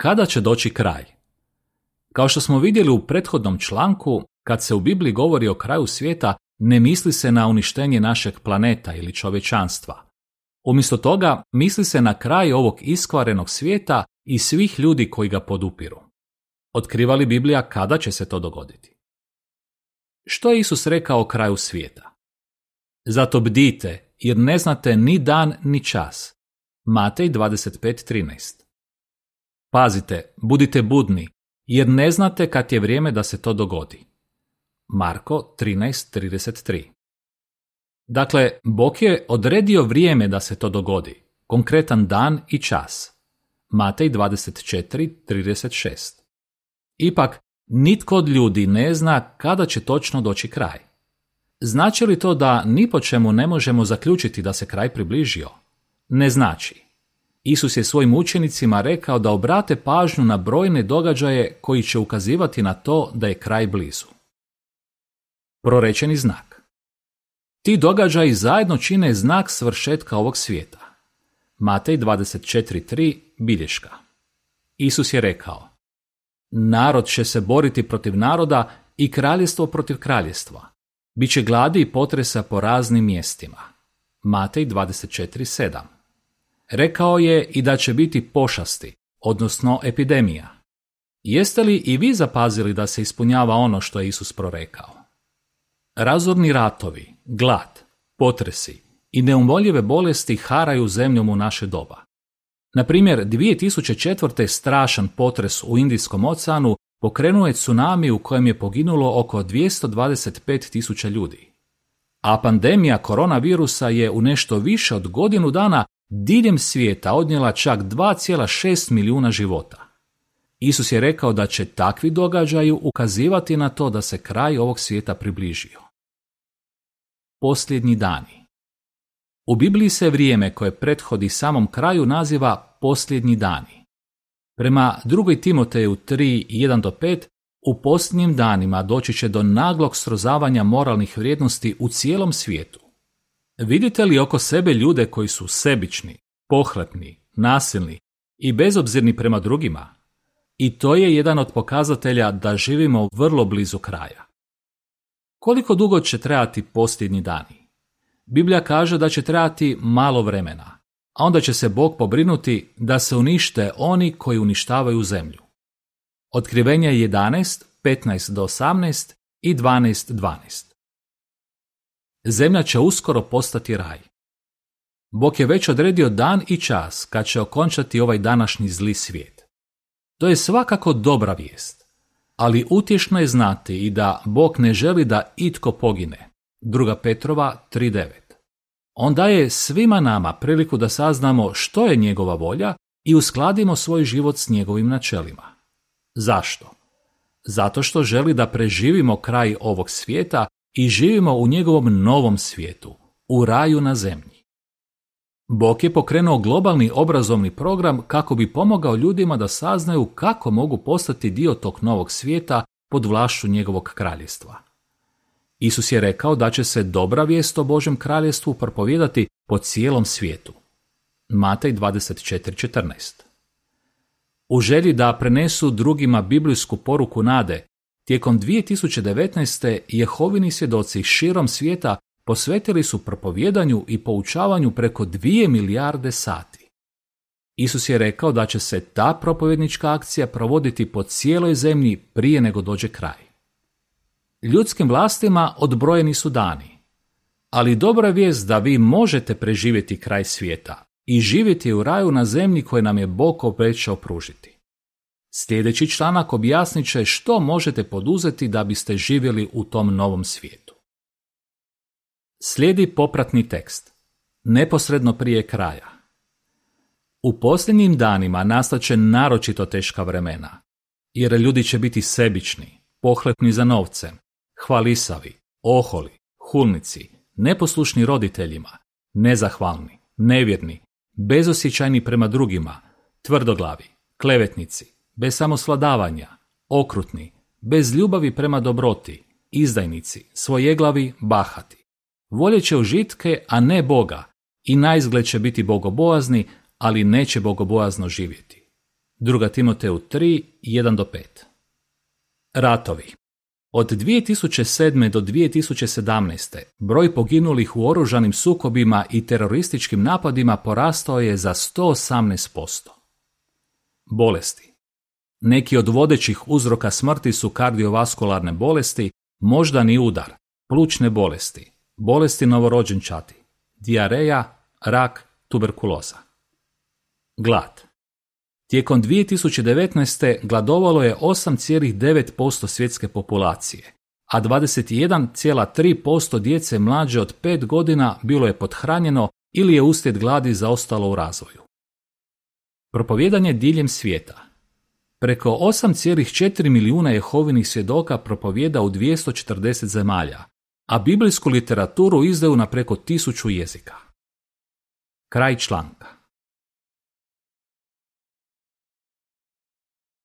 Kada će doći kraj? Kao što smo vidjeli u prethodnom članku, kad se u Bibliji govori o kraju svijeta, ne misli se na uništenje našeg planeta ili čovječanstva. Umjesto toga, misli se na kraj ovog iskvarenog svijeta i svih ljudi koji ga podupiru. Otkriva li Biblija kada će se to dogoditi? Što je Isus rekao o kraju svijeta? Zato bdite, jer ne znate ni dan ni čas. Matej 25.13 Pazite, budite budni, jer ne znate kad je vrijeme da se to dogodi. Marko 13.33 Dakle, Bog je odredio vrijeme da se to dogodi, konkretan dan i čas. Matej 24.36 Ipak, nitko od ljudi ne zna kada će točno doći kraj. Znači li to da ni po čemu ne možemo zaključiti da se kraj približio? Ne znači. Isus je svojim učenicima rekao da obrate pažnju na brojne događaje koji će ukazivati na to da je kraj blizu. Prorečeni znak Ti događaji zajedno čine znak svršetka ovog svijeta. Matej 24.3 bilješka Isus je rekao Narod će se boriti protiv naroda i kraljestvo protiv kraljestva. Biće gladi i potresa po raznim mjestima. Matej 24.7 Rekao je i da će biti pošasti, odnosno epidemija. Jeste li i vi zapazili da se ispunjava ono što je Isus prorekao? Razorni ratovi, glad, potresi i neumoljive bolesti haraju zemljom u naše doba. Na primjer, 2004. strašan potres u Indijskom oceanu pokrenuo je tsunami u kojem je poginulo oko 225 tisuća ljudi. A pandemija koronavirusa je u nešto više od godinu dana diljem svijeta odnijela čak 2,6 milijuna života. Isus je rekao da će takvi događaji ukazivati na to da se kraj ovog svijeta približio. Posljednji dani U Bibliji se vrijeme koje prethodi samom kraju naziva posljednji dani. Prema 2. Timoteju 3, 1 do 5, u posljednjim danima doći će do naglog srozavanja moralnih vrijednosti u cijelom svijetu. Vidite li oko sebe ljude koji su sebični, pohlepni, nasilni i bezobzirni prema drugima? I to je jedan od pokazatelja da živimo vrlo blizu kraja. Koliko dugo će trajati posljednji dani? Biblija kaže da će trajati malo vremena, a onda će se Bog pobrinuti da se unište oni koji uništavaju zemlju. Otkrivenje 11, 15 do 18 i 12, 12. Zemlja će uskoro postati raj. Bog je već odredio dan i čas kad će okončati ovaj današnji zli svijet. To je svakako dobra vijest, ali utješno je znati i da Bog ne želi da itko pogine. Druga Petrova 3.9 On daje svima nama priliku da saznamo što je njegova volja i uskladimo svoj život s njegovim načelima. Zašto? Zato što želi da preživimo kraj ovog svijeta i živimo u njegovom novom svijetu, u raju na zemlji. Bog je pokrenuo globalni obrazovni program kako bi pomogao ljudima da saznaju kako mogu postati dio tog novog svijeta pod vlašću njegovog kraljestva. Isus je rekao da će se dobra vijest o Božem kraljestvu propovijedati po cijelom svijetu. Matej 24.14 U želji da prenesu drugima biblijsku poruku nade, Tijekom 2019. Jehovini svjedoci širom svijeta posvetili su propovjedanju i poučavanju preko 2 milijarde sati. Isus je rekao da će se ta propovjednička akcija provoditi po cijeloj zemlji prije nego dođe kraj. Ljudskim vlastima odbrojeni su dani, ali dobra vijest da vi možete preživjeti kraj svijeta i živjeti u raju na zemlji koje nam je Bog obećao pružiti. Sljedeći članak objasnit će što možete poduzeti da biste živjeli u tom novom svijetu. Slijedi popratni tekst. Neposredno prije kraja. U posljednjim danima nastaće naročito teška vremena, jer ljudi će biti sebični, pohlepni za novcem, hvalisavi, oholi, hulnici, neposlušni roditeljima, nezahvalni, nevjerni, bezosjećajni prema drugima, tvrdoglavi, klevetnici, bez samosladavanja, okrutni, bez ljubavi prema dobroti, izdajnici, svojeglavi, bahati. Voljet će užitke, a ne Boga, i naizgled će biti bogobojazni, ali neće bogobojazno živjeti. 2. Timoteju 3, 1 do 5. Ratovi Od 2007. do 2017. broj poginulih u oružanim sukobima i terorističkim napadima porastao je za 118%. Bolesti Neki od vodećih uzroka smrti su kardiovaskularne bolesti, moždani udar, plućne bolesti, bolesti novorođenčati, dijareja, rak, tuberkuloza. Glad. Tijekom 2019. gladovalo je 8,9% svjetske populacije, a 21,3% djece mlađe od 5 godina bilo je podhranjeno ili je uslijed gladi zaostalo u razvoju. Propovjedanje diljem svijeta. Preko 8,4 milijuna jehovinih svjedoka propovjeda u 240 zemalja, a biblijsku literaturu izdaju na preko tisuću jezika. Kraj članka.